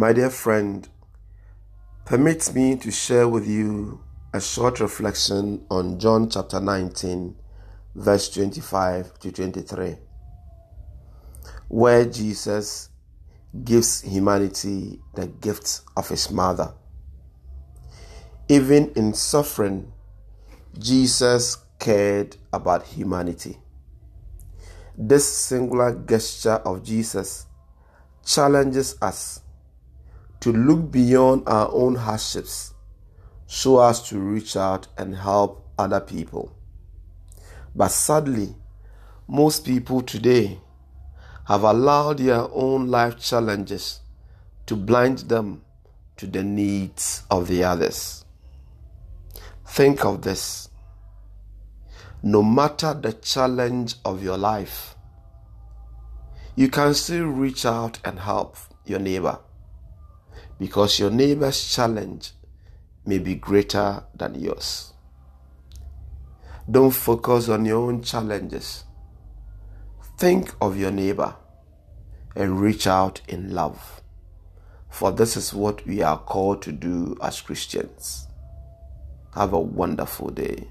My dear friend, permit me to share with you a short reflection on John chapter 19, verse 25 to 23, where Jesus gives humanity the gift of his mother. Even in suffering, Jesus cared about humanity. This singular gesture of Jesus challenges us to look beyond our own hardships so as to reach out and help other people. But sadly, most people today have allowed their own life challenges to blind them to the needs of the others. Think of this. No matter the challenge of your life, you can still reach out and help your neighbor because your neighbor's challenge may be greater than yours. Don't focus on your own challenges. Think of your neighbor and reach out in love. For this is what we are called to do as Christians. Have a wonderful day.